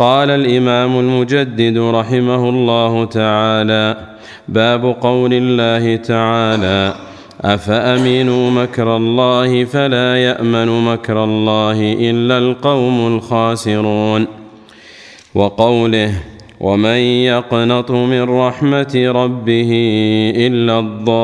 قال الإمام المجدد رحمه الله تعالى باب قول الله تعالى أفأمنوا مكر الله فلا يأمن مكر الله إلا القوم الخاسرون؟ وقوله ومن يقنط من رحمة ربه إلا الضالون.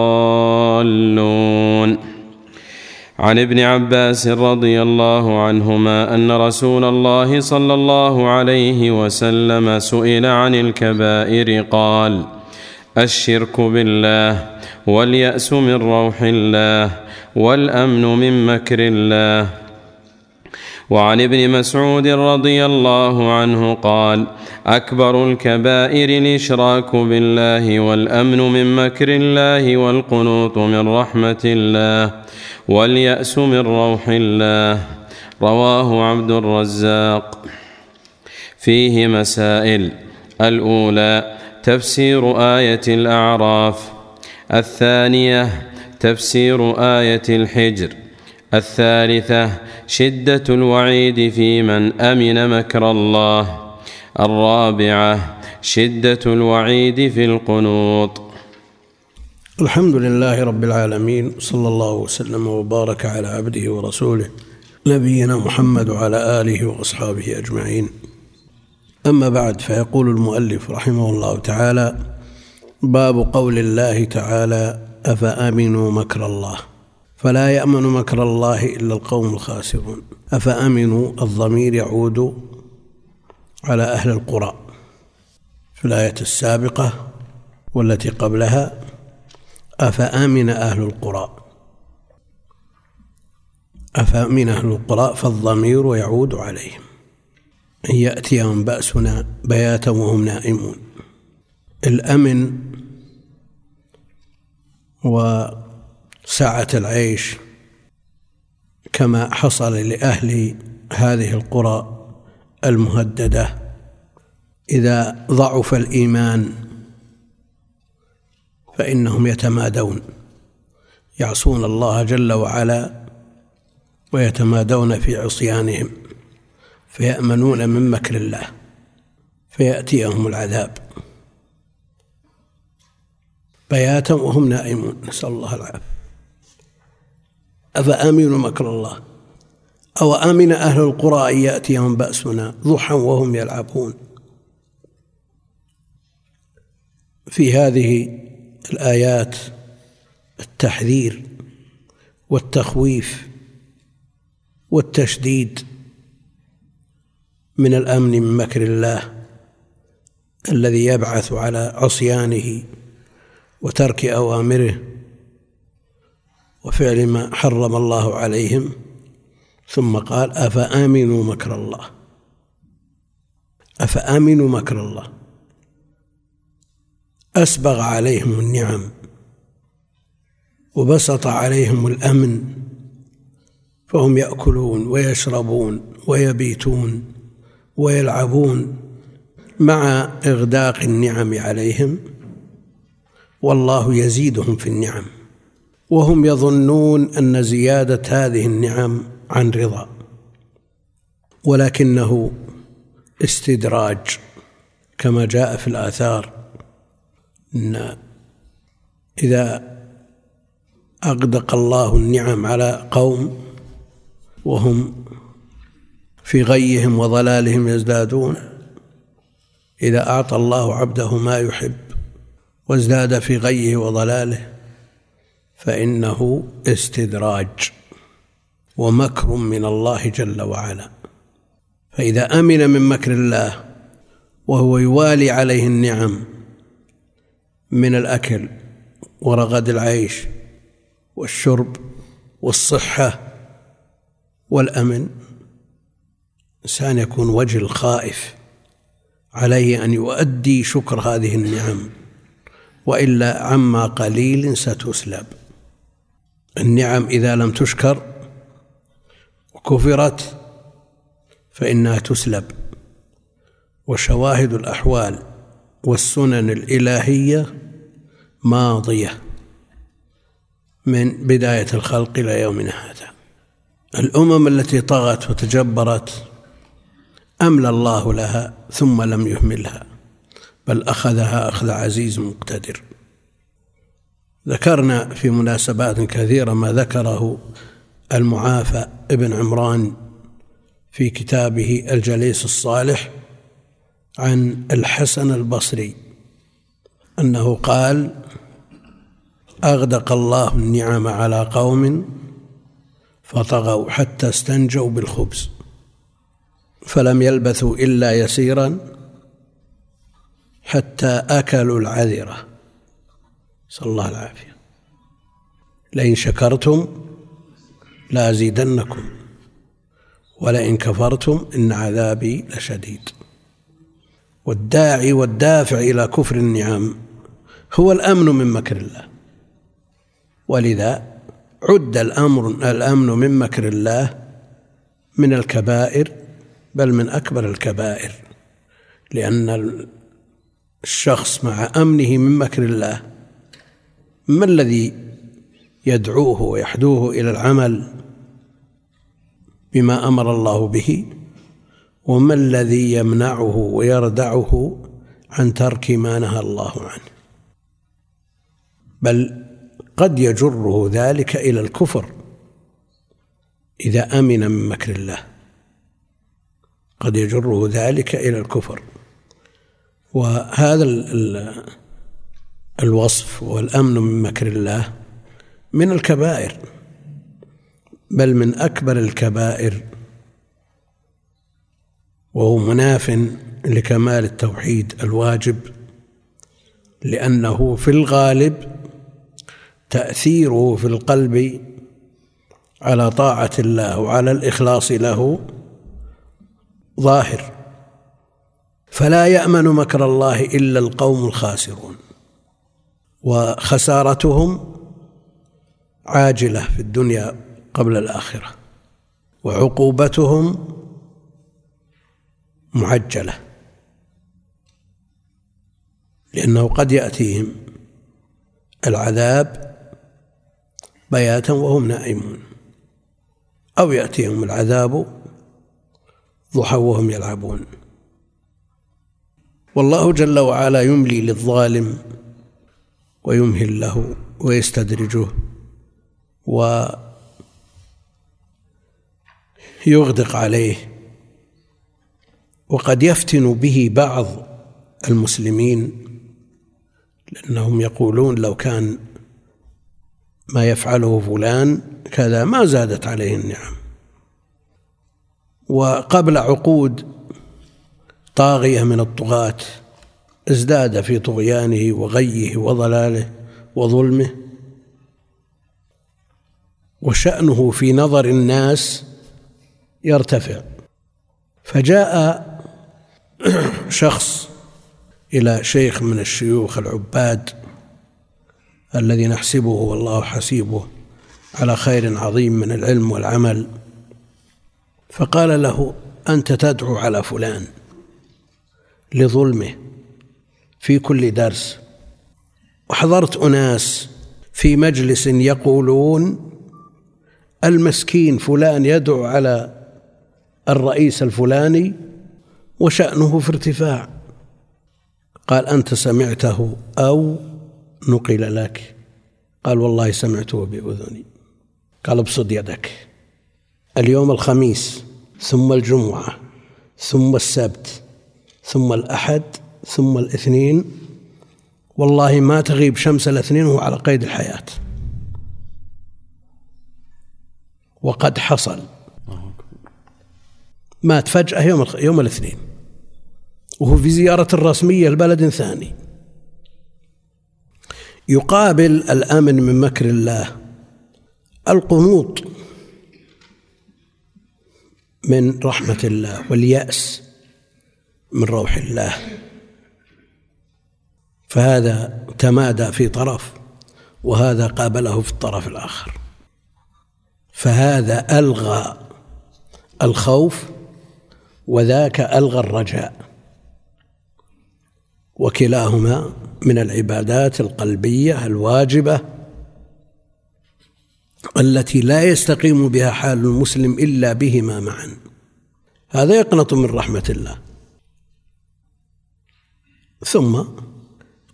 عن ابن عباس رضي الله عنهما أن رسول الله صلى الله عليه وسلم سئل عن الكبائر قال الشرك بالله واليأس من روح الله والأمن من مكر الله. وعن ابن مسعود رضي الله عنه قال أكبر الكبائر الإشراك بالله والأمن من مكر الله والقنوط من رحمة الله. واليأس من روح الله. رواه عبد الرزاق. فيه مسائل. الأولى تفسير آية الأعراف. الثانية تفسير آية الحجر. الثالثة شدة الوعيد في من أمن مكر الله. الرابعة شدة الوعيد في القنوط. الحمد لله رب العالمين صلى الله وسلم وبارك على عبده ورسوله نبينا محمد وعلى آله وأصحابه أجمعين. أما بعد فيقول المؤلف رحمه الله تعالى باب قول الله تعالى أفأمنوا مكر الله؟ فلا يأمن مكر الله إلا القوم الخاسرون. أفأمنوا؟ الضمير يعود على أهل القرى في الآية السابقة والتي قبلها. أفأمن أهل القرى؟ أفأمن أهل القرى فالضمير يعود عليهم. إن يأتيهم بأسنا بياتا وهم نائمون. الأمن وسعة العيش كما حصل لأهل هذه القرى المهددة. إذا ضعف الإيمان فإنهم يتمادون. يعصون الله جل وعلا ويتمادون في عصيانهم فيأمنون من مكر الله فيأتيهم العذاب. بياتا وهم نائمون نسأل الله العافية. أفأمنوا مكر الله؟ أو آمن أهل القرى أن يأتيهم بأسنا ضحى وهم يلعبون؟ في هذه الآيات التحذير والتخويف والتشديد من الأمن من مكر الله الذي يبعث على عصيانه وترك أوامره وفعل ما حرم الله عليهم. ثم قال أفآمنوا مكر الله؟ أفآمنوا مكر الله؟ أسبغ عليهم النعم وبسط عليهم الأمن فهم يأكلون ويشربون ويبيتون ويلعبون مع إغداق النعم عليهم والله يزيدهم في النعم. وهم يظنون أن زيادة هذه النعم عن رضا ولكنه استدراج كما جاء في الآثار. ان إذا أغدق الله النعم على قوم وهم في غيهم وضلالهم يزدادون إذا أعطى الله عبده ما يحب وازداد في غيه وضلاله فإنه استدراج ومكر من الله جل وعلا. فإذا أمن من مكر الله وهو يوالي عليه النعم من الأكل ورغد العيش والشرب والصحة والأمن. إنسان يكون وجه الخائف عليه أن يؤدي شكر هذه النعم وإلا عما قليل ستسلب. النعم إذا لم تشكر وكفرت فإنها تسلب. وشواهد الأحوال والسنن الإلهية ماضية من بداية الخلق إلى يومنا هذا. الأمم التي طغت وتجبرت أملى الله لها ثم لم يهملها بل أخذها أخذ عزيز مقتدر. ذكرنا في مناسبات كثيرة ما ذكره المعافى ابن عمران في كتابه الجليس الصالح عن الحسن البصري أنه قال أغدق الله النعم على قوم فطغوا حتى استنجوا بالخبز فلم يلبثوا إلا يسيرا حتى أكلوا العذرة. نسأل الله العافية. لئن شكرتم لأزيدنكم ولئن كفرتم إن عذابي لشديد. والداعي والدافع إلى كفر النعم هو الأمن من مكر الله. ولذا عد الأمر الأمن من مكر الله من الكبائر بل من أكبر الكبائر لأن الشخص مع أمنه من مكر الله ما الذي يدعوه ويحدوه إلى العمل بما أمر الله به؟ وما الذي يمنعه ويردعه عن ترك ما نهى الله عنه؟ بل قد يجره ذلك إلى الكفر إذا أمن من مكر الله. قد يجره ذلك إلى الكفر. وهذا الوصف والأمن من مكر الله من الكبائر بل من أكبر الكبائر وهو مناف لكمال التوحيد الواجب لأنه في الغالب تأثيره في القلب على طاعة الله وعلى الإخلاص له ظاهر. فلا يأمن مكر الله إلا القوم الخاسرون وخسارتهم عاجلة في الدنيا قبل الآخرة وعقوبتهم معجلة لأنه قد يأتيهم العذاب بياتا وهم نائمون أو يأتيهم العذاب ضحى وهم يلعبون. والله جل وعلا يملي للظالم ويمهل له ويستدرجه ويغدق عليه. وقد يفتن به بعض المسلمين لأنهم يقولون لو كان ما يفعله فلان كذا ما زادت عليه النعم. وقبل عقود طاغية من الطغاة ازداد في طغيانه وغيه وضلاله وظلمه وشأنه في نظر الناس يرتفع. فجاء شخص إلى شيخ من الشيوخ العباد الذي نحسبه والله حسيبه على خير عظيم من العلم والعمل فقال له أنت تدعو على فلان لظلمه في كل درس. وحضرت أناس في مجلس يقولون المسكين فلان يدعو على الرئيس الفلاني وشأنه في ارتفاع. قال أنت سمعته أو نقل لك؟ قال والله سمعته بأذني. قال ابسط يدك. اليوم الخميس ثم الجمعة ثم السبت ثم الأحد ثم الاثنين. والله ما تغيب شمس الاثنين وهو على قيد الحياة. وقد حصل مات فجأة يوم يوم الاثنين. وهو في زيارة رسمية لبلد ثاني. يقابل الأمن من مكر الله. القنوط من رحمة الله واليأس من روح الله. فهذا تمادى في طرف وهذا قابله في الطرف الآخر. فهذا ألغى الخوف وذاك ألغى الرجاء. وكلاهما من العبادات القلبية الواجبة التي لا يستقيم بها حال المسلم إلا بهما معا. هذا يقنط من رحمة الله. ثم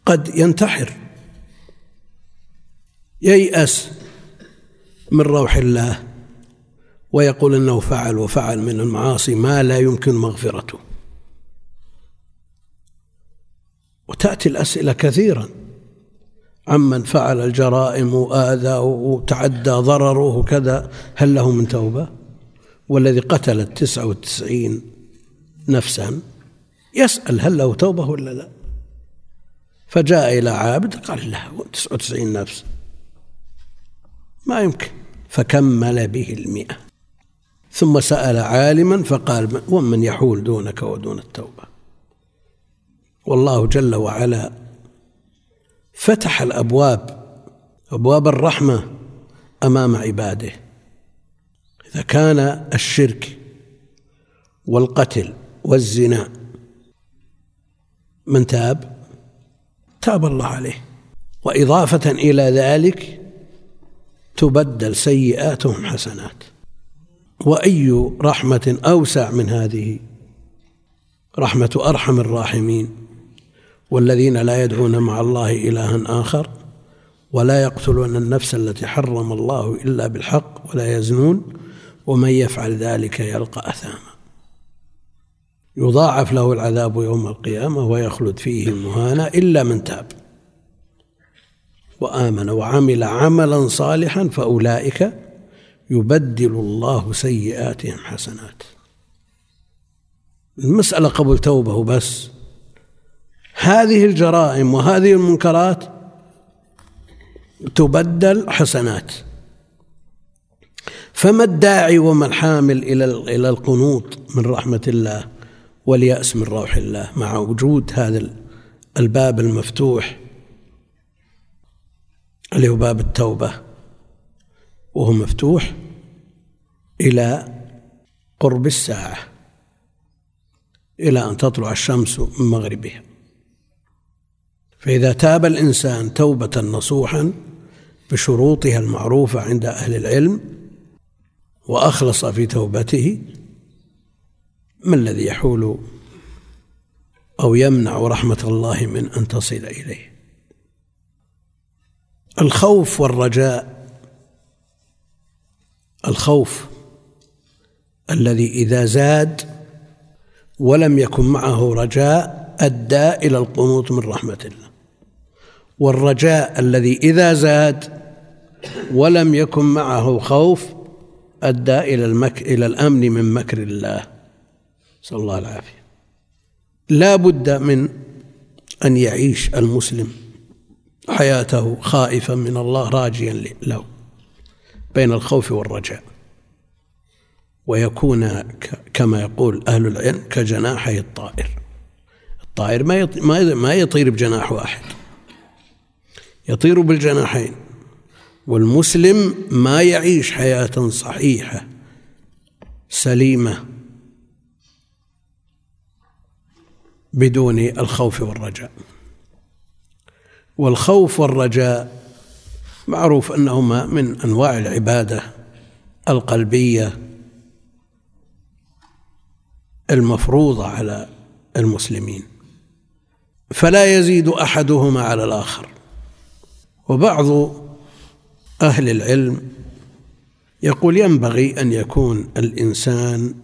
قد ينتحر ييأس من روح الله. ويقول إنه فعل وفعل من المعاصي ما لا يمكن مغفرته. وتأتي الأسئلة كثيرا. عمن فعل الجرائم وآذى وتعدى ضرره وكذا هل له من توبة؟ والذي قتل التسعة والتسعين نفسا يسأل هل له توبة ولا لا. فجاء إلى عابد قال له تسعة وتسعين نفس. ما يمكن. فكمل به المئة. ثم سأل عالما فقال ومن يحول دونك ودون التوبة؟ والله جل وعلا فتح الأبواب أبواب الرحمة أمام عباده. إذا كان الشرك والقتل والزنا من تاب تاب الله عليه. وإضافة إلى ذلك تبدل سيئاتهم حسنات. وأي رحمة أوسع من هذه؟ رحمة أرحم الراحمين والذين لا يدعون مع الله إلها آخر ولا يقتلون النفس التي حرم الله إلا بالحق ولا يزنون ومن يفعل ذلك يلقى أثاما. يضاعف له العذاب يوم القيامة ويخلد فيه مهانا إلا من تاب. وآمن وعمل عملا صالحا فأولئك يبدل الله سيئاتهم حسنات. المسألة قبل توبة وبس. هذه الجرائم وهذه المنكرات تبدل حسنات. فما الداعي وما الحامل إلى إلى القنوط من رحمة الله واليأس من روح الله مع وجود هذا الباب المفتوح اللي هو باب التوبة؟ وهو مفتوح إلى قرب الساعة إلى أن تطلع الشمس من مغربها. فإذا تاب الإنسان توبة نصوحا بشروطها المعروفة عند أهل العلم وأخلص في توبته ما الذي يحول أو يمنع رحمة الله من أن تصل إليه؟ الخوف والرجاء الخوف الذي إذا زاد ولم يكن معه رجاء أدى إلى القنوط من رحمة الله. والرجاء الذي إذا زاد ولم يكن معه خوف أدى إلى المك... إلى الأمن من مكر الله. نسأل الله العافية. لا بد من أن يعيش المسلم حياته خائفا من الله راجيا له. بين الخوف والرجاء. ويكون كما يقول أهل العلم كجناحي الطائر. الطائر ما ما يطير بجناح واحد. يطير بالجناحين. والمسلم ما يعيش حياة صحيحة سليمة بدون الخوف والرجاء. والخوف والرجاء معروف أنهما من أنواع العبادة القلبية المفروضة على المسلمين. فلا يزيد أحدهما على الآخر. وبعض أهل العلم يقول ينبغي أن يكون الإنسان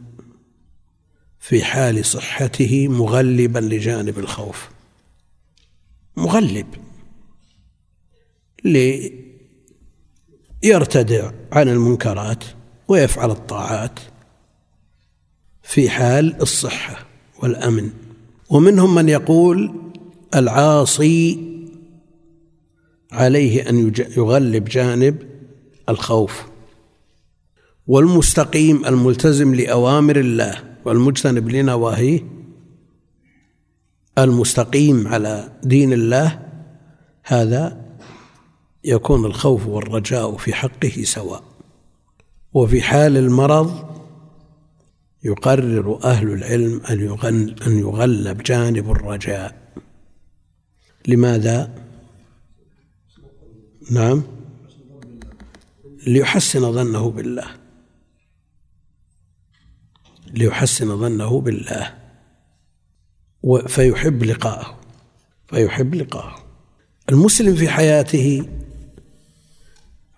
في حال صحته مغلبا لجانب الخوف. مغلب. ليرتدع عن المنكرات ويفعل الطاعات في حال الصحة والأمن. ومنهم من يقول العاصي عليه أن يغلب جانب الخوف. والمستقيم الملتزم لأوامر الله والمجتنب لنواهيه المستقيم على دين الله هذا يكون الخوف والرجاء في حقه سواء. وفي حال المرض يقرر أهل العلم أن أن يغلب جانب الرجاء. لماذا؟ نعم. ليحسن ظنه بالله. ليحسن ظنه بالله. فيحب لقاءه. فيحب لقاءه. المسلم في حياته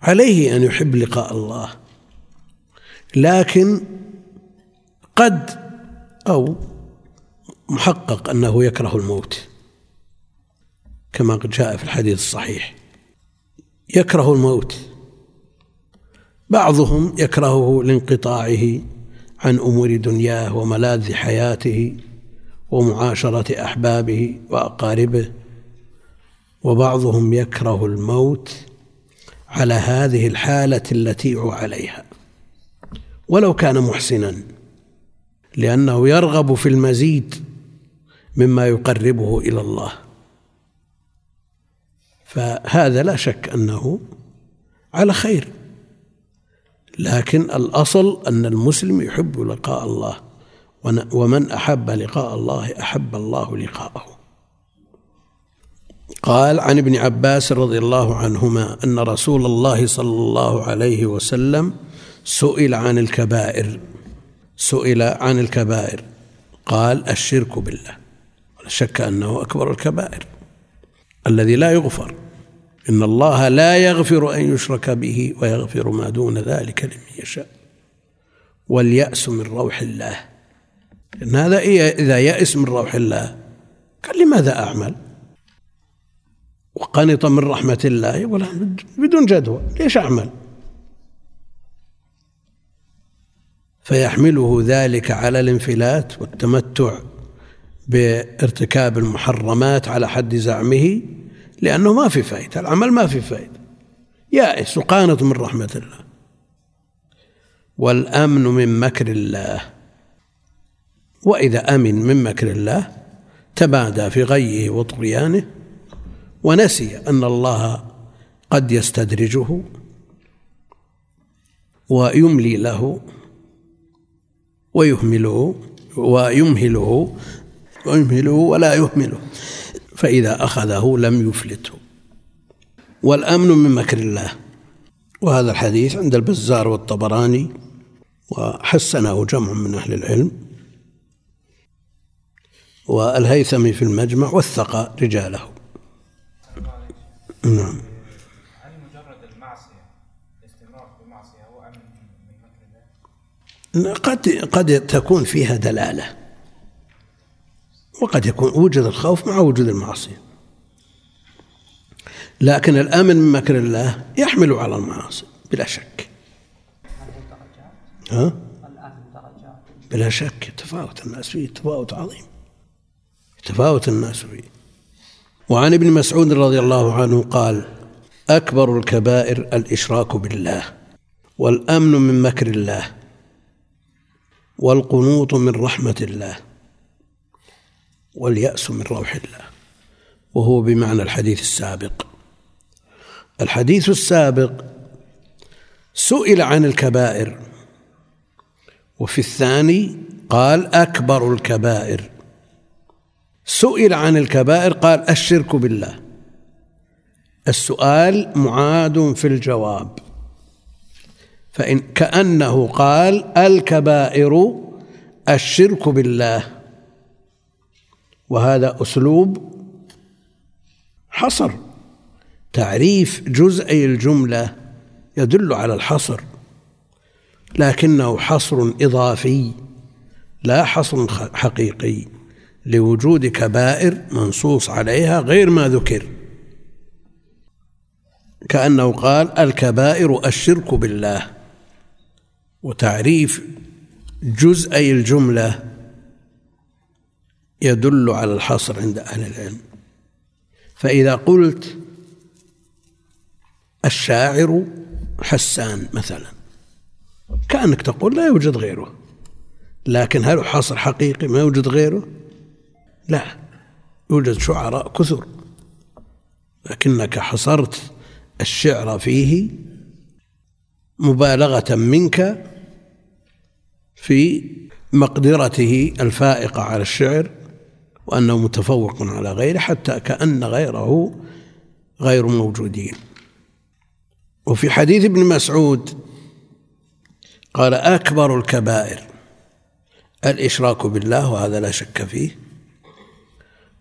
عليه أن يحب لقاء الله. لكن قد أو محقق أنه يكره الموت. كما جاء في الحديث الصحيح. يكره الموت. بعضهم يكرهه لانقطاعه عن أمور دنياه وملاذ حياته ومعاشرة أحبابه وأقاربه. وبعضهم يكره الموت على هذه الحالة التي هو عليها. ولو كان محسنا لأنه يرغب في المزيد مما يقربه إلى الله. فهذا لا شك أنه على خير. لكن الأصل أن المسلم يحب لقاء الله ومن أحب لقاء الله أحب الله لقاءه. قال عن ابن عباس رضي الله عنهما أن رسول الله صلى الله عليه وسلم سئل عن الكبائر سئل عن الكبائر. قال الشرك بالله. ولا شك أنه أكبر الكبائر الذي لا يغفر. إن الله لا يغفر أن يشرك به ويغفر ما دون ذلك لمن يشاء. واليأس من روح الله. إن هذا إذا يأس من روح الله قال لماذا أعمل؟ وقنط من رحمة الله. يقول بدون جدوى ليش أعمل؟ فيحمله ذلك على الانفلات والتمتع بارتكاب المحرمات على حد زعمه لأنه ما في فائدة العمل ما في فائدة يائس وقانط من رحمة الله. والأمن من مكر الله. وإذا أمن من مكر الله تبادى في غيه وطغيانه. ونسي أن الله قد يستدرجه ويملي له ويهمله ويمهله ويمهله ولا يهمله فإذا أخذه لم يفلته. والأمن من مكر الله. وهذا الحديث عند البزار والطبراني وحسنه جمع من أهل العلم. والهيثمي في المجمع وثق رجاله. نعم. هل مجرد المعصية الاستمرار في المعصية هو أمن من مكر الله؟ قد قد تكون فيها دلالة. وقد يكون وجد الخوف مع وجود المعصية. لكن الأمن من مكر الله يحمل على المعاصي بلا شك. ها؟ بلا شك. يتفاوت الناس فيه تفاوت عظيم. يتفاوت الناس فيه. وعن ابن مسعود رضي الله عنه قال أكبر الكبائر الإشراك بالله والأمن من مكر الله والقنوط من رحمة الله واليأس من روح الله. وهو بمعنى الحديث السابق. الحديث السابق سئل عن الكبائر وفي الثاني قال أكبر الكبائر. سئل عن الكبائر قال الشرك بالله. السؤال معاد في الجواب. فإن كأنه قال الكبائر الشرك بالله. وهذا أسلوب حصر. تعريف جزئي الجملة يدل على الحصر لكنه حصر إضافي لا حصر حقيقي. لوجود كبائر منصوص عليها غير ما ذكر. كأنه قال الكبائر الشرك بالله. وتعريف جزئي الجملة يدل على الحصر عند أهل العلم. فإذا قلت الشاعر حسان مثلا كأنك تقول لا يوجد غيره. لكن هل حصر حقيقي ما يوجد غيره؟ لا يوجد شعراء كثر لكنك حصرت الشعر فيه مبالغة منك في مقدرته الفائقة على الشعر وأنه متفوق على غيره حتى كأن غيره غير موجودين. وفي حديث ابن مسعود قال أكبر الكبائر الإشراك بالله وهذا لا شك فيه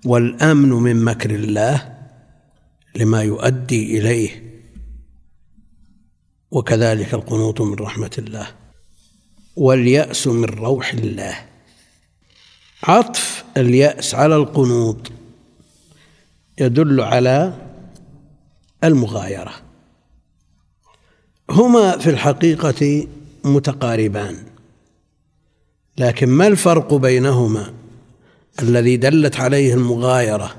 والأمن من مكر الله لما يؤدي إليه. وكذلك القنوط من رحمة الله واليأس من روح الله. عطف اليأس على القنوط يدل على المغايرة. هما في الحقيقة متقاربان لكن ما الفرق بينهما؟ الذي دلت عليه المغايرة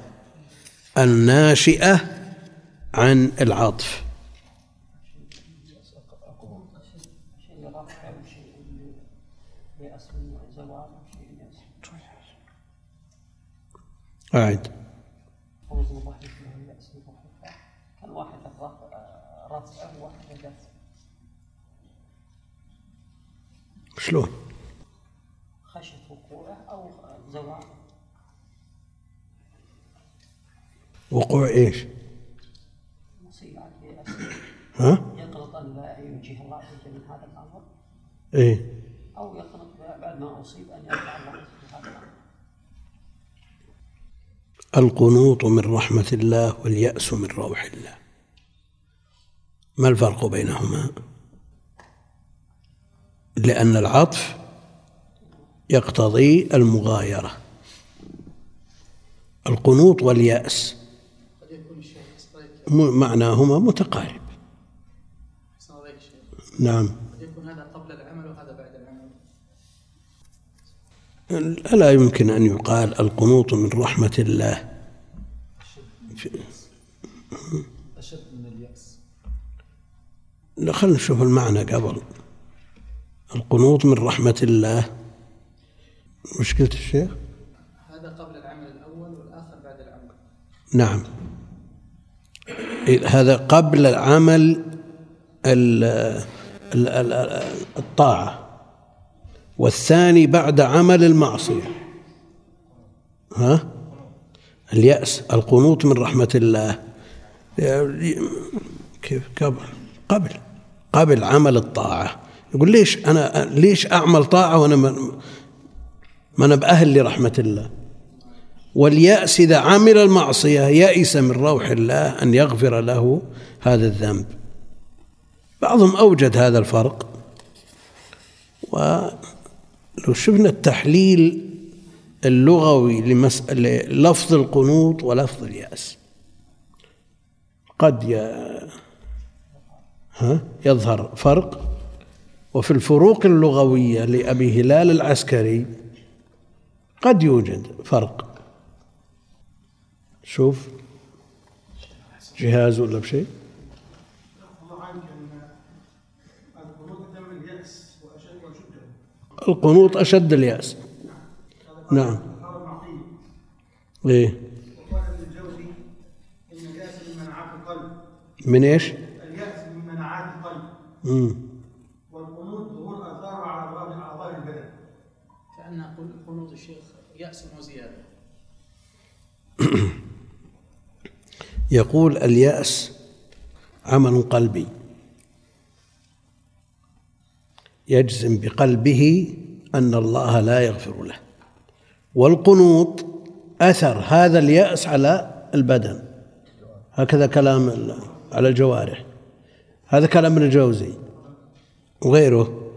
الناشئة عن العطف أعد شلون؟ وقوع إيش؟ ها؟ يقلط أن لا ينجيه الله من هذا الأمر إيه أو يقلط بعد ما أصيب أن يرفع الله في هذا الأمر القنوط من رحمة الله واليأس من روح الله ما الفرق بينهما؟ لأن العطف يقتضي المغايرة القنوط واليأس معناهما متقارب. نعم. يكون هذا قبل العمل وهذا بعد العمل ألا يمكن أن يقال القنوط من رحمة الله. أشد من اليأس خلينا نشوف المعنى قبل. القنوط من رحمة الله. مشكلة الشيخ؟ هذا قبل العمل الأول والآخر بعد العمل. نعم. هذا قبل العمل الطاعة والثاني بعد عمل المعصية. ها؟ اليأس القنوط من رحمة الله. كيف؟ قبل قبل قبل عمل الطاعة. يقول ليش أنا ليش أعمل طاعة وأنا ما أنا بأهل لرحمة الله؟ واليأس إذا عمل المعصية يأس من روح الله أن يغفر له هذا الذنب. بعضهم أوجد هذا الفرق. ولو شفنا التحليل اللغوي للفظ القنوط ولفظ اليأس. قد يظهر فرق. وفي الفروق اللغوية لأبي هلال العسكري قد يوجد فرق. شوف جهاز ولا بشيء القنوط أشد اليأس. نعم. إيه. من إيش؟ اليأس من مناعات القلب امم والقنوط ظهور اثاره على اعضاء البدن كأن قنوط الشيخ يأس وزيادة. يقول اليأس عمل قلبي. يجزم بقلبه أن الله لا يغفر له. والقنوط أثر هذا اليأس على البدن. هكذا كلام على الجوارح. هذا كلام ابن الجوزي. وغيره.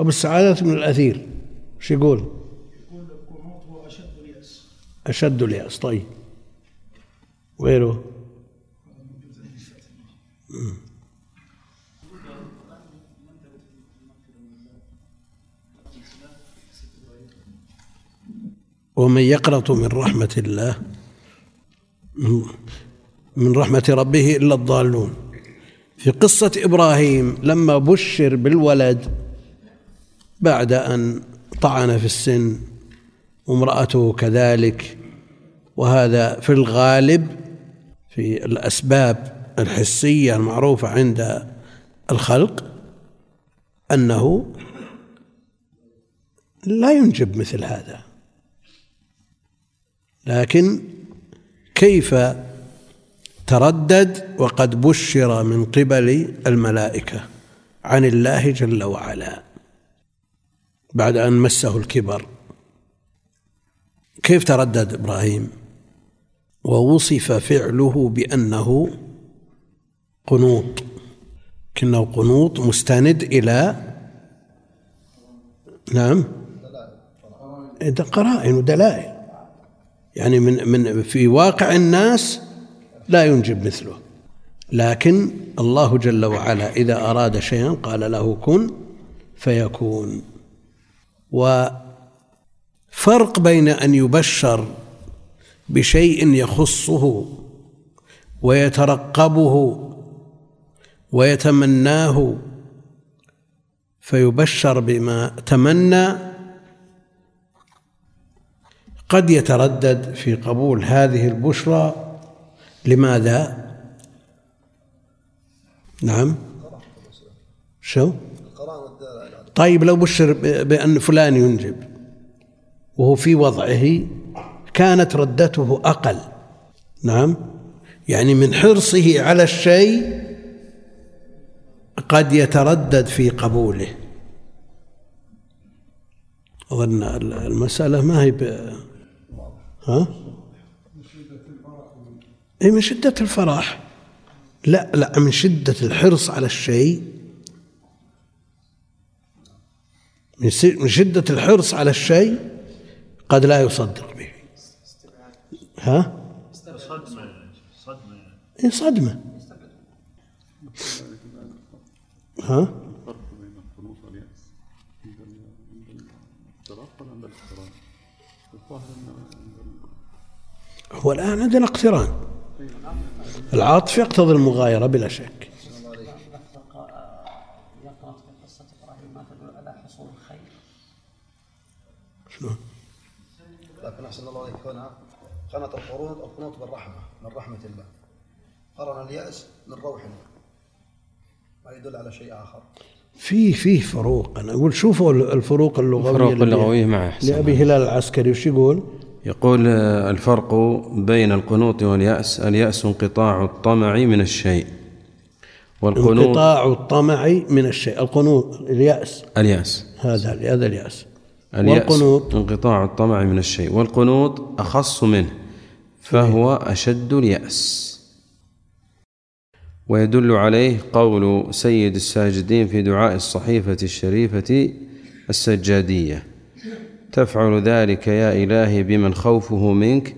أبو السعادة من الأثير. إيش يقول؟ أشد اليأس. طيب. غيره ومن يقنط من رحمة الله من رحمة ربه إلا الضالون. في قصة إبراهيم لما بشر بالولد بعد أن طعن في السن وامرأته كذلك. وهذا في الغالب في الأسباب الحسية المعروفة عند الخلق أنه لا ينجب مثل هذا. لكن كيف تردد وقد بشر من قبل الملائكة عن الله جل وعلا بعد أن مسه الكبر؟ كيف تردد إبراهيم؟ ووصف فعله بأنه قنوط. كنه قنوط مستند إلى نعم. قرائن ودلائل. يعني من من في واقع الناس لا ينجب مثله. لكن الله جل وعلا إذا أراد شيئا قال له كن فيكون. وفرق بين أن يبشر بشيء يخصه ويترقبه ويتمناه فيبشر بما تمنى قد يتردد في قبول هذه البشرى. لماذا؟ نعم. شو؟ طيب لو بشر بأن فلان ينجب. وهو في وضعه كانت ردته أقل. نعم. يعني من حرصه على الشيء قد يتردد في قبوله. أظن المسألة ما هي ب... ها؟ أي من شدة الفرح. لا لا من شدة الحرص على الشيء. من شدة الحرص على الشيء قد لا يصدق به ها؟ صدمة صدمة إيه صدمة ها؟ هو الآن عندنا اقتران العاطفة يقتضي المغايرة بلا شك شلون؟ أحسن الله عليك هنا قنط القنوط القنوط بالرحمة من رحمة الله. قرن اليأس من روح الله. ما يدل على شيء آخر. فيه فيه فروق. أنا أقول شوفوا الفروق اللغوية الفروق اللغوية معه لأبي هلال العسكري وش يقول؟ يقول آه، الفرق بين القنوط واليأس. اليأس انقطاع الطمع من الشيء. والقنوط انقطاع الطمع من الشيء. القنوط اليأس. اليأس. هذا هذا اليأس. والقنوط. انقطاع الطمع من الشيء. والقنوط أخص منه فهو أشد اليأس. ويدل عليه قول سيد الساجدين في دعاء الصحيفة الشريفة السجادية تفعل ذلك يا إلهي بمن خوفه منك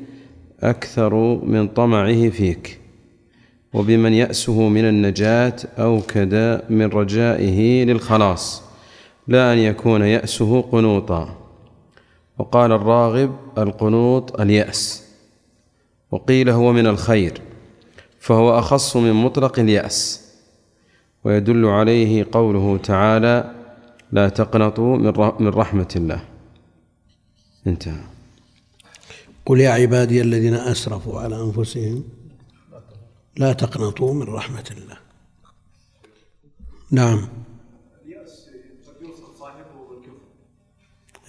أكثر من طمعه فيك وبمن يأسه من النجاة أوكد من رجائه للخلاص. لا أن يكون يأسه قنوطا. وقال الراغب القنوط اليأس. وقيل هو من الخير فهو أخص من مطلق اليأس. ويدل عليه قوله تعالى لا تقنطوا من رحمة الله. انتهى. قل يا عبادي الذين أسرفوا على أنفسهم لا تقنطوا من رحمة الله. نعم.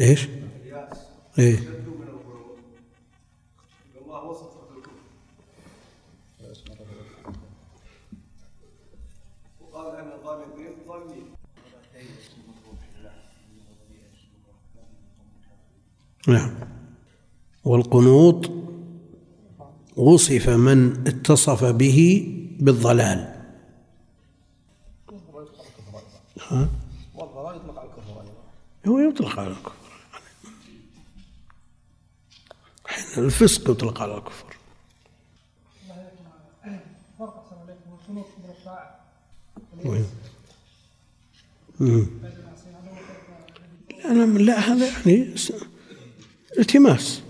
إيش؟ إيه. نعم. والقنوط وصف من اتصف به بالضلال. ها؟ والضلال يطلق على الكفر هو يطلق على الكفر الفسق يطلق على الكفر. لا, لا هذا يعني التماس.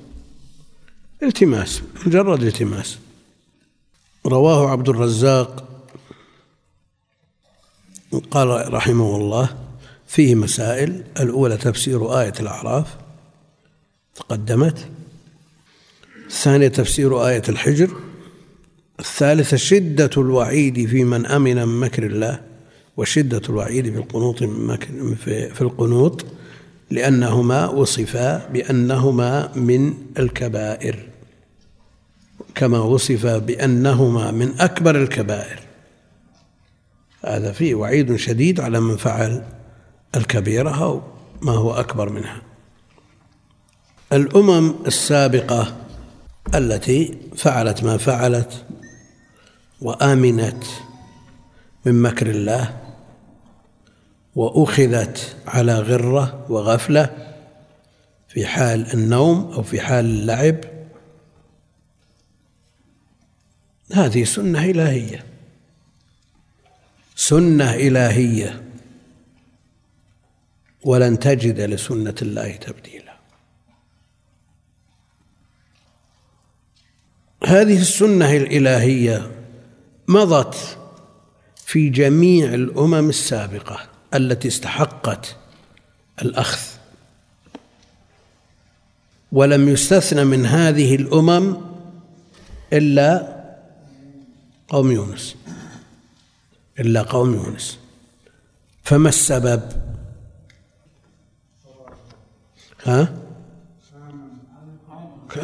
التماس مجرد التماس. رواه عبد الرزاق قال رحمه الله فيه مسائل. الأولى تفسير آية الأعراف. تقدمت. الثانية تفسير آية الحجر. الثالثة شدة الوعيد في من أمن من مكر الله وشدة الوعيد في القنوط في القنوط لأنهما وصفا بأنهما من الكبائر. كما وصف بأنهما من أكبر الكبائر. هذا فيه وعيد شديد على من فعل الكبيرة أو ما هو أكبر منها. الأمم السابقة التي فعلت ما فعلت وآمنت من مكر الله وأخذت على غرة وغفلة في حال النوم أو في حال اللعب. هذه سنة إلهية. سنة إلهية. ولن تجد لسنة الله تبديلا. هذه السنة الإلهية مضت في جميع الأمم السابقة التي استحقت الأخذ. ولم يستثنى من هذه الأمم إلا قوم يونس إلا قوم يونس. فما السبب؟ ها؟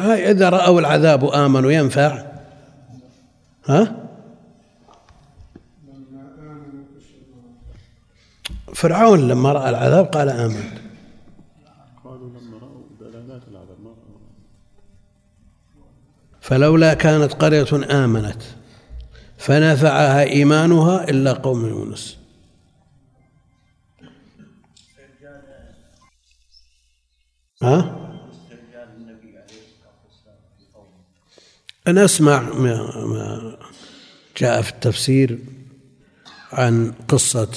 إذا رأوا العذاب آمنوا ينفع؟ ها؟ فرعون لما رأى العذاب قال آمنت قالوا لما رأوا دلالات العذاب ما فلولا كانت قرية آمنت فنفعها إيمانها إلا قوم يونس. ها؟ أنا أسمع ما جاء في التفسير عن قصة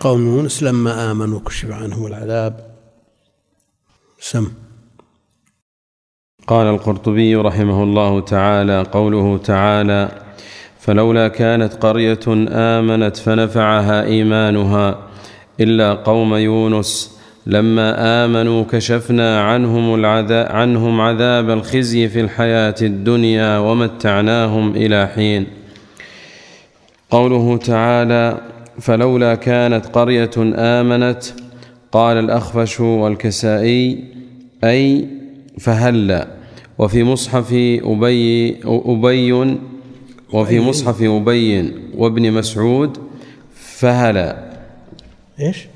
قوم يونس لما آمنوا كشف عنهم العذاب. سم. قال القرطبي رحمه الله تعالى قوله تعالى فلولا كانت قرية آمنت فنفعها إيمانها إلا قوم يونس لما آمنوا كشفنا عنهم العذاب عنهم عذاب الخزي في الحياة الدنيا ومتعناهم إلى حين. قوله تعالى فلولا كانت قرية آمنت قال الأخفش والكسائي أي فهلا. وفي مصحف أبي أبي وفي مصحف أبي وابن مسعود فهلا. إيش؟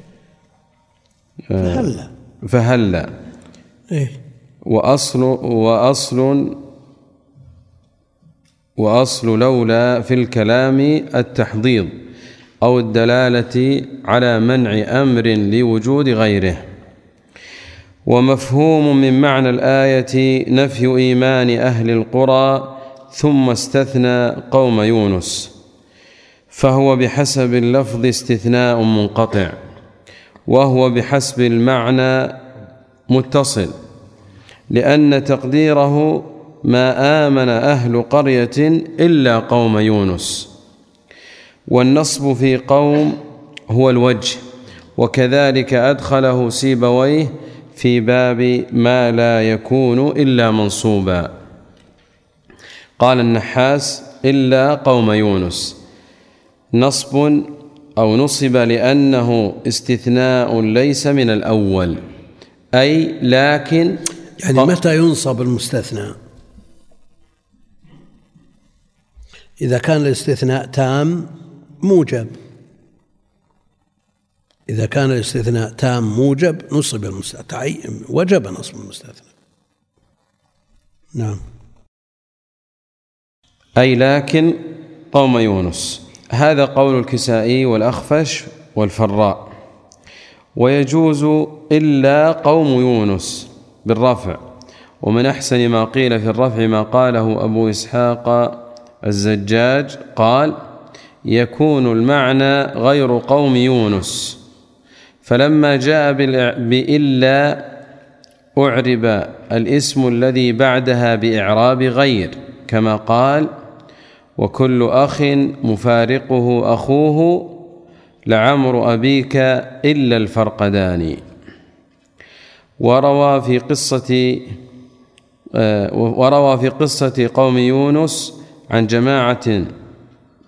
فهلا فهلا إيه. وأصل وأصل وأصل لولا في الكلام التحضيض أو الدلالة على منع أمر لوجود غيره. ومفهوم من معنى الآية نفي إيمان أهل القرى ثم استثنى قوم يونس فهو بحسب اللفظ استثناء منقطع. وهو بحسب المعنى متصل لأن تقديره ما آمن أهل قرية إلا قوم يونس والنصب في قوم هو الوجه وكذلك أدخله سيبويه في باب ما لا يكون إلا منصوبا. قال النحاس إلا قوم يونس نصب أو نصب لأنه استثناء ليس من الأول. أي لكن يعني متى ينصب المستثنى؟ إذا كان الاستثناء تام موجب. إذا كان الاستثناء تام موجب نصب المستثنى. وجب نصب المستثنى. نعم. أي لكن قوم يونس. هذا قول الكسائي والأخفش والفراء. ويجوز إلا قوم يونس بالرفع. ومن أحسن ما قيل في الرفع ما قاله أبو إسحاق الزجاج قال يكون المعنى غير قوم يونس. فلما جاء بإلا أعرب الاسم الذي بعدها بإعراب غير كما قال وكل أخ مفارقه أخوه لعمر أبيك إلا الفرقدان. وروى في قصة آه، وروى في قصة قوم يونس عن جماعة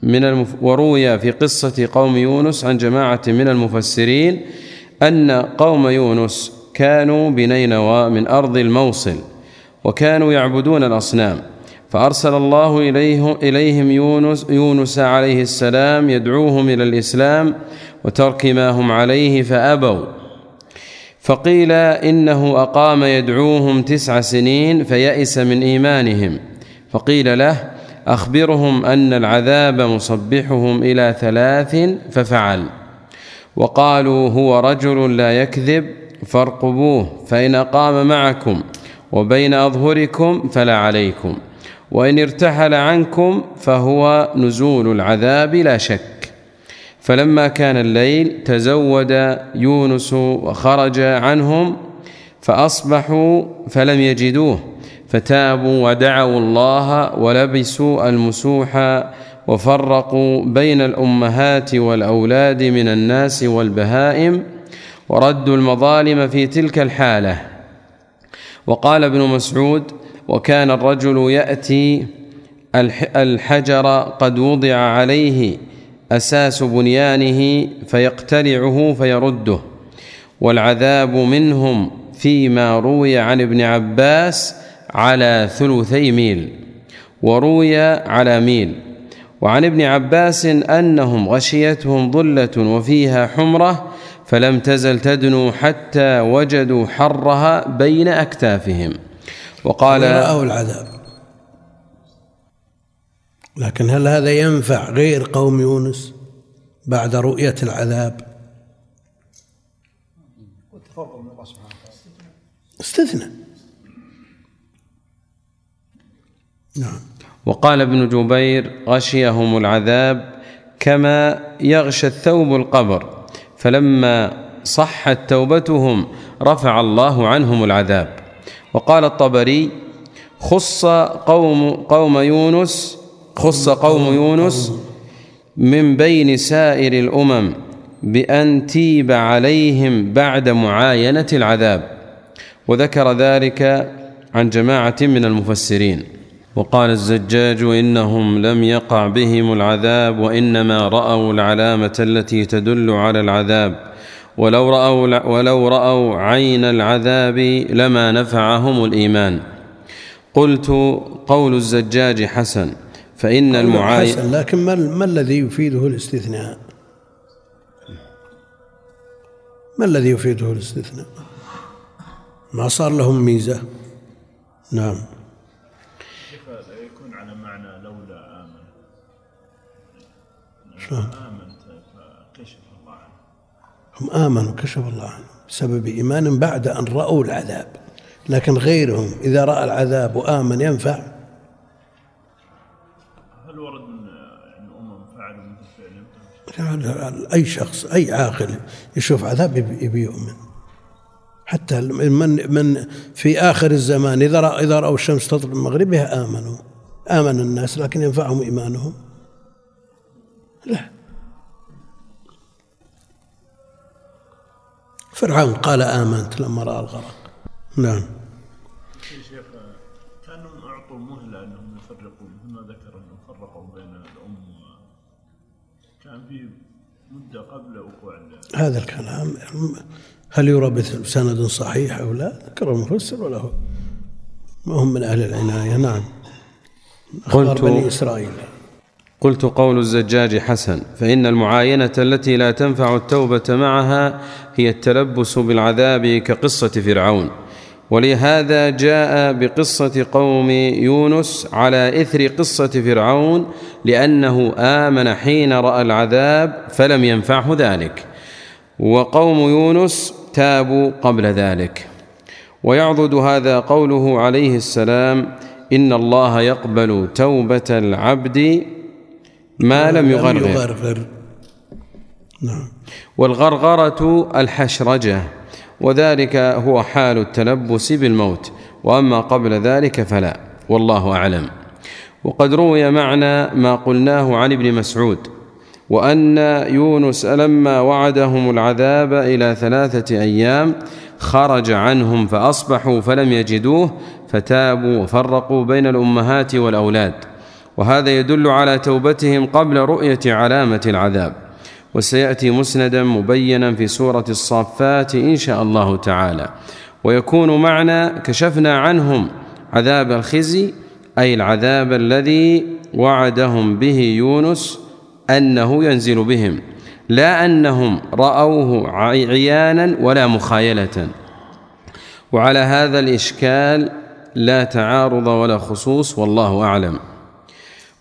من المف وروي في قصة قوم يونس عن جماعة من المفسرين أن قوم يونس كانوا بنينوى من أرض الموصل وكانوا يعبدون الأصنام. فأرسل الله إليه إليهم يونس, يونس عليه السلام يدعوهم إلى الإسلام وترك ما هم عليه فأبوا. فقيل إنه أقام يدعوهم تسع سنين فيأس من إيمانهم. فقيل له أخبرهم أن العذاب مصبحهم إلى ثلاث ففعل. وقالوا هو رجل لا يكذب فارقبوه فإن أقام معكم وبين أظهركم فلا عليكم. وإن ارتحل عنكم فهو نزول العذاب لا شك. فلما كان الليل تزود يونس وخرج عنهم فأصبحوا فلم يجدوه فتابوا ودعوا الله ولبسوا المسوح وفرقوا بين الأمهات والأولاد من الناس والبهائم وردوا المظالم في تلك الحالة. وقال ابن مسعود وكان الرجل يأتي الحجر قد وضع عليه أساس بنيانه فيقتلعه فيرده. والعذاب منهم فيما روي عن ابن عباس على ثلثي ميل وروي على ميل. وعن ابن عباس أنهم غشيتهم ظلة وفيها حمرة فلم تزل تدنو حتى وجدوا حرها بين أكتافهم. وقال رأوا العذاب. لكن هل هذا ينفع غير قوم يونس بعد رؤية العذاب؟ استثنى. نعم. وقال ابن جبير غشيهم العذاب كما يغشى الثوب القبر فلما صحت توبتهم رفع الله عنهم العذاب. وقال الطبري خص قوم قوم يونس خص قوم يونس من بين سائر الأمم بأن تيب عليهم بعد معاينة العذاب وذكر ذلك عن جماعة من المفسرين. وقال الزجاج إنهم لم يقع بهم العذاب وإنما رأوا العلامة التي تدل على العذاب. ولو رأوا ولو رأوا عين العذاب لما نفعهم الإيمان. قلت قول الزجاج حسن فإن المعاين حسن لكن ما, ما الذي يفيده الاستثناء؟ ما الذي يفيده الاستثناء؟ ما صار لهم ميزة؟ نعم. يكون على معنى لولا آمن. هم آمنوا كشف الله عنهم بسبب إيمان بعد أن رأوا العذاب. لكن غيرهم إذا رأى العذاب وآمن ينفع؟ هل ورد أن أمم فعلوا مثل أي شخص أي عاقل يشوف عذاب يبي يؤمن. حتى من من في آخر الزمان إذا رأى إذا رأوا الشمس تطلع من مغربها آمنوا. آمن الناس لكن ينفعهم إيمانهم؟ لا. فرعون قال آمنت لما رأى الغرق. نعم. شيخ كانهم أعطوا مهلة أنهم يفرقون ذكر أنهم فرقوا بين الأم كان في مدة قبل وقوع هذا الكلام. هل يرى بسند صحيح أو لا؟ ذكر المفسر ولا هو ما هم من أهل العناية. نعم. قلت بني إسرائيل. قلت قول الزجاج حسن فإن المعاينة التي لا تنفع التوبة معها هي التلبس بالعذاب كقصة فرعون. ولهذا جاء بقصة قوم يونس على إثر قصة فرعون لأنه آمن حين رأى العذاب فلم ينفعه ذلك. وقوم يونس تابوا قبل ذلك. ويعضد هذا قوله عليه السلام إن الله يقبل توبة العبد ما لم يغرغر, يغرغر. نعم. والغرغرة الحشرجة وذلك هو حال التلبس بالموت وأما قبل ذلك فلا والله أعلم. وقد روي معنى ما قلناه عن ابن مسعود وأن يونس لما وعدهم العذاب إلى ثلاثة أيام خرج عنهم فأصبحوا فلم يجدوه فتابوا وفرقوا بين الأمهات والأولاد. وهذا يدل على توبتهم قبل رؤية علامة العذاب. وسيأتي مسندا مبينا في سورة الصافات إن شاء الله تعالى. ويكون معنى كشفنا عنهم عذاب الخزي أي العذاب الذي وعدهم به يونس أنه ينزل بهم. لا أنهم رأوه عيانا ولا مخايلة. وعلى هذا الإشكال لا تعارض ولا خصوص والله أعلم.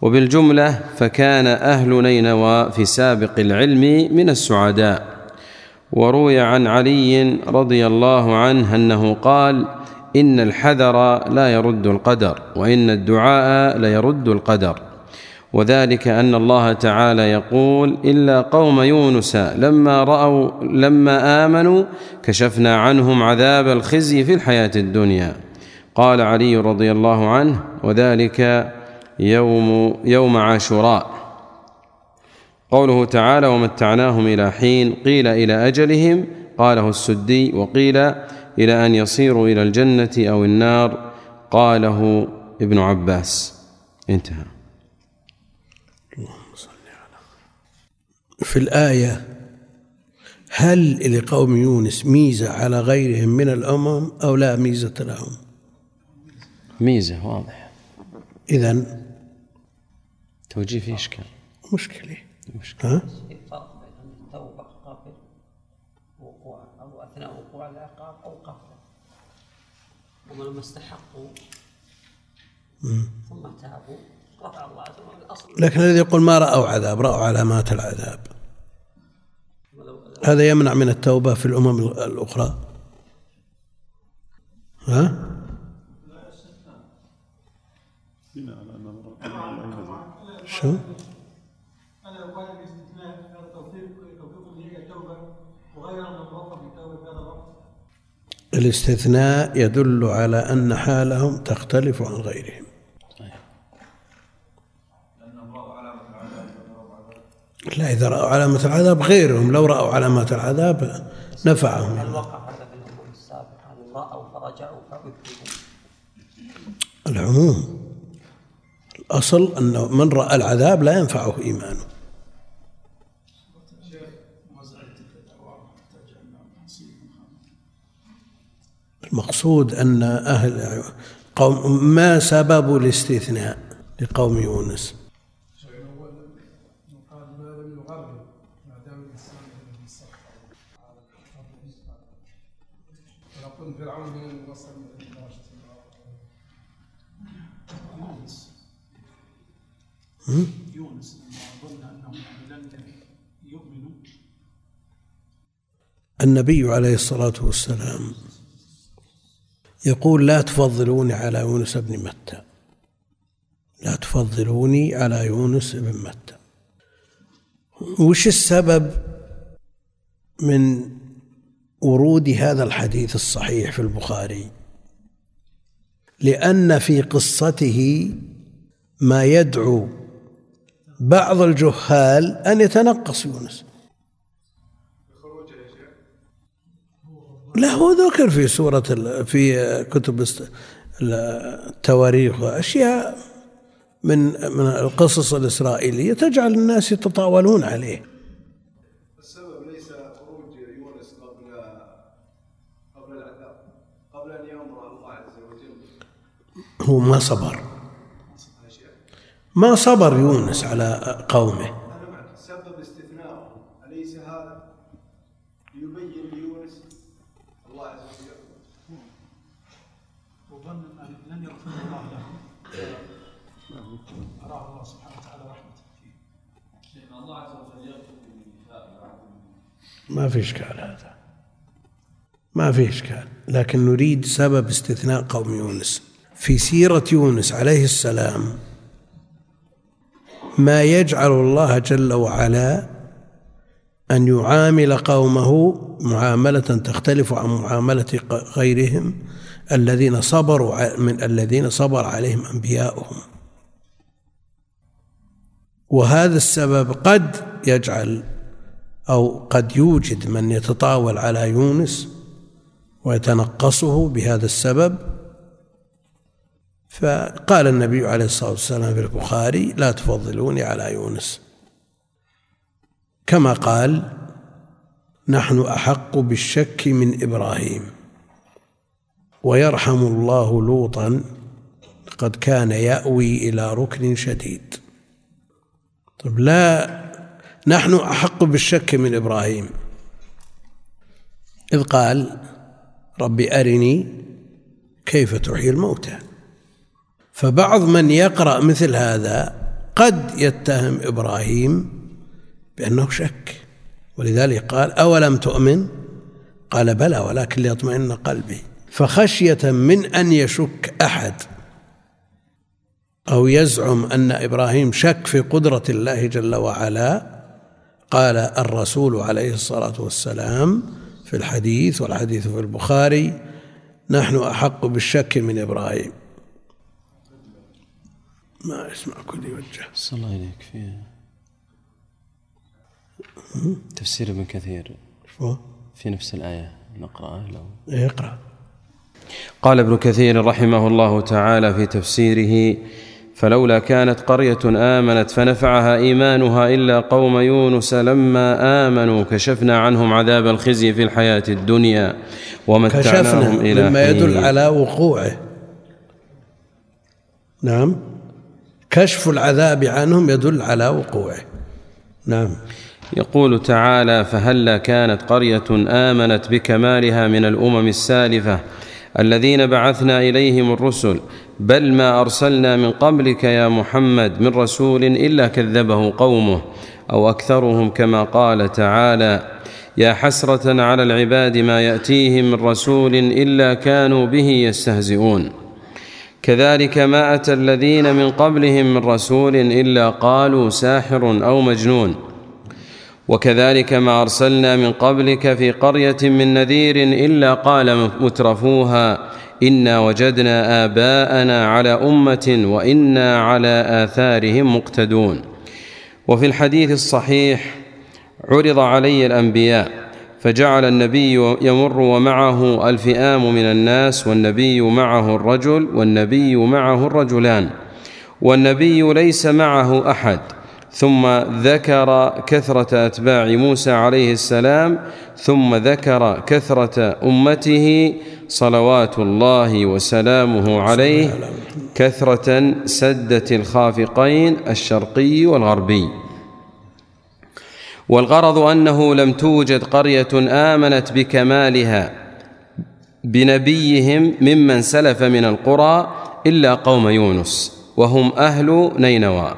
وبالجملة فكان أهل نينوى في سابق العلم من السعداء. وروي عن علي رضي الله عنه أنه قال إن الحذر لا يرد القدر وإن الدعاء ليرد القدر. وذلك أن الله تعالى يقول إلا قوم يونس لما رأوا لما آمنوا كشفنا عنهم عذاب الخزي في الحياة الدنيا. قال علي رضي الله عنه وذلك يوم يوم عاشوراء. قوله تعالى ومتعناهم إلى حين قيل إلى أجلهم. قاله السدي وقيل إلى أن يصيروا إلى الجنة أو النار. قاله ابن عباس. انتهى. في الآية هل لقوم يونس ميزة على غيرهم من الأمم أو لا ميزة لهم؟ ميزة واضح إذا توجيه فيه إشكال. مشكلة. مشكلة. ها؟ الفرق بين التوبة قبل وقوع أو أثناء وقوع العقاب أو قبله هم لما استحقوا ثم تابوا رفع الله عز وجل الأصل لكن الذي يقول ما رأوا عذاب رأوا علامات العذاب. هذا يمنع من التوبة في الأمم الأخرى. ها؟ شو؟ باستثناء اللي هي وغير في هذا الوقت. الاستثناء يدل على أن حالهم تختلف عن غيرهم. لا إذا رأوا علامة العذاب غيرهم لو رأوا علامات العذاب نفعهم. هل وقع هذا في أن رأوا فرجعوا؟ العموم. الأصل أن من رأى العذاب لا ينفعه إيمانه. المقصود أن أهل قوم ما سبب الاستثناء لقوم يونس؟ قال يونس لما ظن أنهم لن يؤمنوا. النبي عليه الصلاة والسلام يقول لا تفضلوني على يونس بن متى. لا تفضلوني على يونس بن متى. وش السبب من ورود هذا الحديث الصحيح في البخاري؟ لأن في قصته ما يدعو بعض الجهال أن يتنقص يونس. لا هو ذكر في سورة في كتب التواريخ وأشياء من من القصص الإسرائيلية تجعل الناس يتطاولون عليه. السبب ليس خروج يونس قبل قبل العذاب قبل أن يأمر الله عز وجل. هو ما صبر. ما صبر يونس على قومه. أنا معك سبب استثنائه أليس هذا؟ ليبين ليونس الله عز وجل. وظن أن لن يغفر الله لهم أراه الله سبحانه وتعالى رحمته فيه. الله عز وجل يغفر ما في إشكال هذا. ما في إشكال. لكن نريد سبب استثناء قوم يونس. في سيرة يونس عليه السلام ما يجعل الله جل وعلا أن يعامل قومه معاملة تختلف عن معاملة غيرهم الذين صبروا من الذين صبر عليهم أنبياؤهم. وهذا السبب قد يجعل أو قد يوجد من يتطاول على يونس ويتنقصه بهذا السبب فقال النبي عليه الصلاة والسلام في البخاري لا تفضلوني على يونس. كما قال نحن أحق بالشك من إبراهيم. ويرحم الله لوطا قد كان يأوي إلى ركن شديد. طيب لا نحن أحق بالشك من إبراهيم. إذ قال رب أرني كيف تحيي الموتى. فبعض من يقرأ مثل هذا قد يتهم إبراهيم بأنه شك ولذلك قال أولم تؤمن؟ قال بلى ولكن ليطمئن قلبي. فخشية من أن يشك أحد أو يزعم أن إبراهيم شك في قدرة الله جل وعلا قال الرسول عليه الصلاة والسلام في الحديث والحديث في البخاري نحن أحق بالشك من إبراهيم. ما أسمع كل يوجه صلى الله إليك في تفسير ابن كثير. شو؟ في نفس الآية نقرأه لو. إيه، اقرأ. قال ابن كثير رحمه الله تعالى في تفسيره فلولا كانت قرية آمنت فنفعها إيمانها إلا قوم يونس لما آمنوا كشفنا عنهم عذاب الخزي في الحياة الدنيا ومتعناهم كشفنا إلى مما يدل. على وقوعه. نعم. كشف العذاب عنهم يدل على وقوعه. نعم. يقول تعالى فهلا كانت قرية آمنت بكمالها من الأمم السالفة الذين بعثنا إليهم الرسل بل ما أرسلنا من قبلك يا محمد من رسول إلا كذبه قومه أو أكثرهم كما قال تعالى يا حسرة على العباد ما يأتيهم من رسول إلا كانوا به يستهزئون كذلك ما أتى الذين من قبلهم من رسول إلا قالوا ساحر أو مجنون. وكذلك ما أرسلنا من قبلك في قرية من نذير إلا قال مترفوها إنا وجدنا آباءنا على أمة وإنا على آثارهم مقتدون. وفي الحديث الصحيح عرض علي الأنبياء فجعل النبي يمر ومعه الفئام من الناس والنبي معه الرجل والنبي معه الرجلان والنبي ليس معه أحد. ثم ذكر كثرة أتباع موسى عليه السلام ثم ذكر كثرة أمته صلوات الله وسلامه عليه كثرة سدة الخافقين الشرقي والغربي. والغرض أنه لم توجد قرية آمنت بكمالها بنبيهم ممن سلف من القرى إلا قوم يونس وهم أهل نينوى.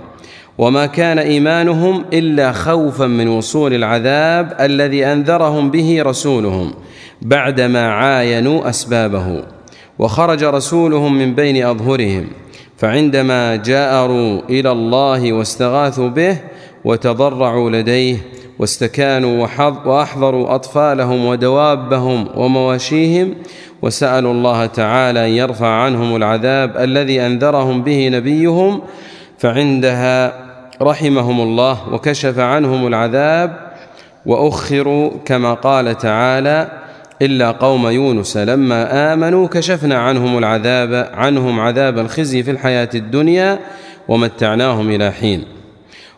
وما كان إيمانهم إلا خوفا من وصول العذاب الذي أنذرهم به رسولهم بعدما عاينوا أسبابه. وخرج رسولهم من بين أظهرهم فعندما جاءروا إلى الله واستغاثوا به وتضرعوا لديه واستكانوا وأحضروا أطفالهم ودوابهم ومواشيهم وسألوا الله تعالى أن يرفع عنهم العذاب الذي أنذرهم به نبيهم فعندها رحمهم الله وكشف عنهم العذاب وأخروا كما قال تعالى إلا قوم يونس لما آمنوا كشفنا عنهم العذاب عنهم عذاب الخزي في الحياة الدنيا ومتعناهم إلى حين.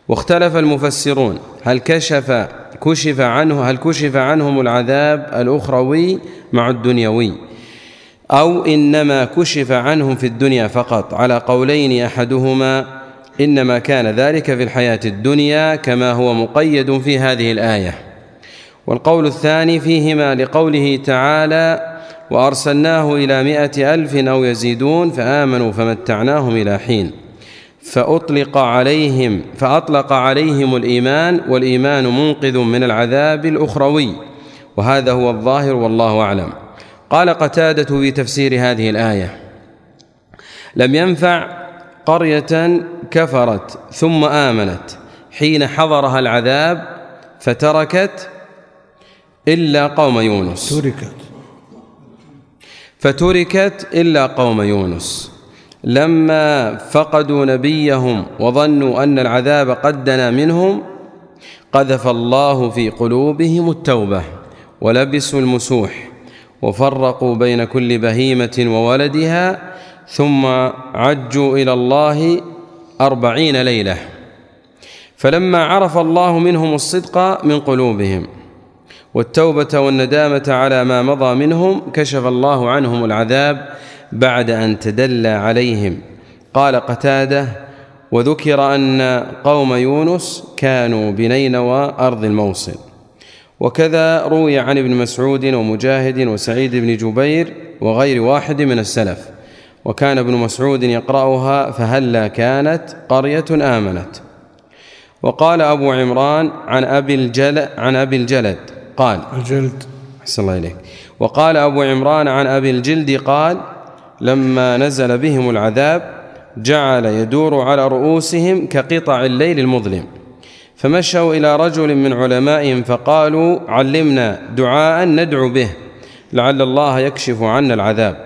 واختلف المفسرون. هل كشف كشف عنه هل كشف عنهم العذاب الأخروي مع الدنيوي؟ أو إنما كشف عنهم في الدنيا فقط. على قولين أحدهما إنما كان ذلك في الحياة الدنيا كما هو مقيد في هذه الآية. والقول الثاني فيهما لقوله تعالى وأرسلناه إلى مائه ألف أو يزيدون فآمنوا فمتعناهم إلى حين فأطلق عليهم فأطلق عليهم الإيمان والإيمان منقذ من العذاب الأخروي. وهذا هو الظاهر والله أعلم. قال قتادة في تفسير هذه الآية لم ينفع قرية كفرت ثم آمنت حين حضرها العذاب فتركت إلا قوم يونس. تركت. فتركت إلا قوم يونس. لما فقدوا نبيهم وظنوا أن العذاب قد دنا منهم قذف الله في قلوبهم التوبة ولبسوا المسوح وفرقوا بين كل بهيمة وولدها ثم عجوا إلى الله أربعين ليلة. فلما عرف الله منهم الصدق من قلوبهم والتوبة والندامة على ما مضى منهم كشف الله عنهم العذاب بعد أن تدلى عليهم. قال قتادة وذكر أن قوم يونس كانوا بنينوى أرض الموصل. وكذا روي عن ابن مسعود ومجاهد وسعيد بن جبير وغير واحد من السلف. وكان ابن مسعود يقرأها فهلا كانت قرية آمنت. وقال أبو عمران عن أبي الجلد عن أبي الجلد قال الجلد. أحسن الله إليك. وقال أبو عمران عن أبي الجلد قال لما نزل بهم العذاب جعل يدور على رؤوسهم كقطع الليل المظلم. فمشوا إلى رجل من علمائهم فقالوا علمنا دعاء ندعو به لعل الله يكشف عنا العذاب.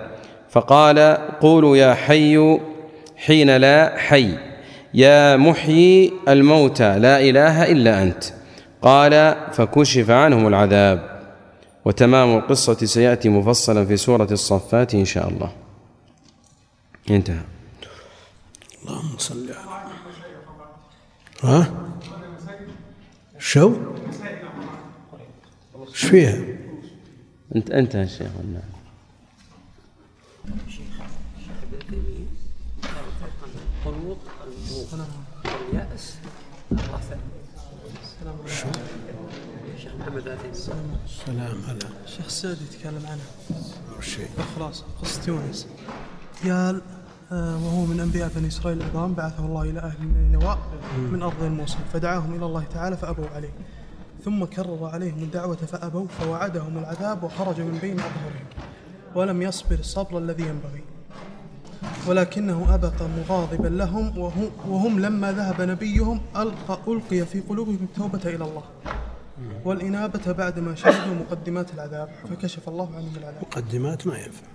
فقال قولوا يا حي حين لا حي يا محيي الموتى لا إله إلا أنت. قال فكشف عنهم العذاب. وتمام القصة سيأتي مفصلا في سورة الصفات إن شاء الله. انتهى. اللهم صل على ها؟ شو؟ إيش فيها؟ انت انت يا شيخ نعم القنوط الموت اليأس الرفع الشيخ محمد عليه السلام سلام على الشيخ السعدي يتكلم عنها الشيء خلاص قصة يونس قال آه، وهو من أنبياء بني إسرائيل العظام بعثه الله إلى أهل نينوى من أرض الموصل فدعاهم إلى الله تعالى فأبوا عليه. ثم كرر عليهم الدعوة فأبوا فوعدهم العذاب وخرج من بين أظهرهم ولم يصبر الصبر الذي ينبغي. ولكنه أبق مغاضبا لهم وهم, وهم لما ذهب نبيهم ألقى ألقي في قلوبهم التوبة إلى الله والإنابة بعدما شهدوا مقدمات العذاب فكشف الله عنهم العذاب. مقدمات ما ينفع.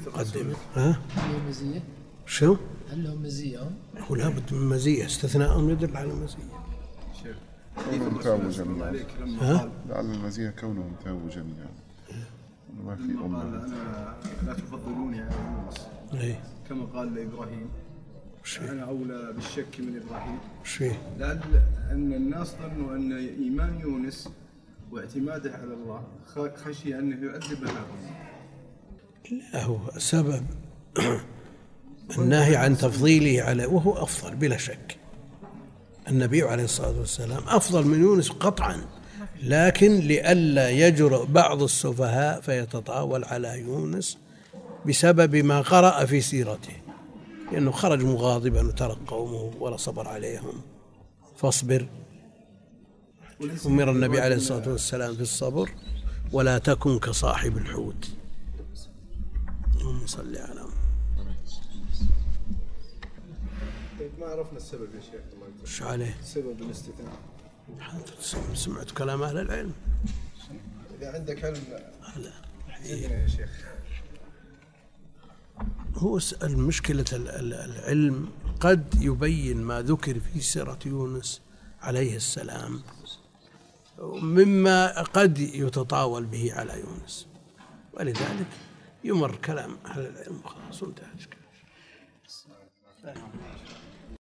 مقدمة ها؟ هل لهم مزية؟ شو؟ هل لهم مزية هم؟ هو لابد من مزية استثناء يدل على مزية. كونهم تابوا جميعا ها؟ لعل المزية كونهم تابوا جميعا ما في أمة لا تفضلوني على يونس إيه. كما قال لإبراهيم أنا أولى بالشك من إبراهيم. إيش فيه؟ لعل أن الناس ظنوا أن إيمان يونس واعتماده على الله خشي أنه يعذب هؤلاء لا هو سبب النهي عن تفضيله على وهو أفضل بلا شك. النبي عليه الصلاة والسلام أفضل من يونس قطعا لكن لئلا يجرؤ بعض السفهاء فيتطاول على يونس بسبب ما قرأ في سيرته. لأنه خرج مغاضبا وترك قومه ولا صبر عليهم. فاصبر. أمر النبي عليه الصلاة والسلام في الصبر ولا تكن كصاحب الحوت. اللهم صل على طيب ما عرفنا السبب يا شيخ؟ الله يجزاك. إيش عليه؟ سبب الاستثناء. سمعت كلام أهل العلم. إذا عندك علم لا. يا شيخ. هو المشكلة ال- العلم قد يبين ما ذكر في سيرة يونس عليه السلام مما قد يتطاول به على يونس. ولذلك يمر كلام أهل العلم خلاص وانتهى الإشكال.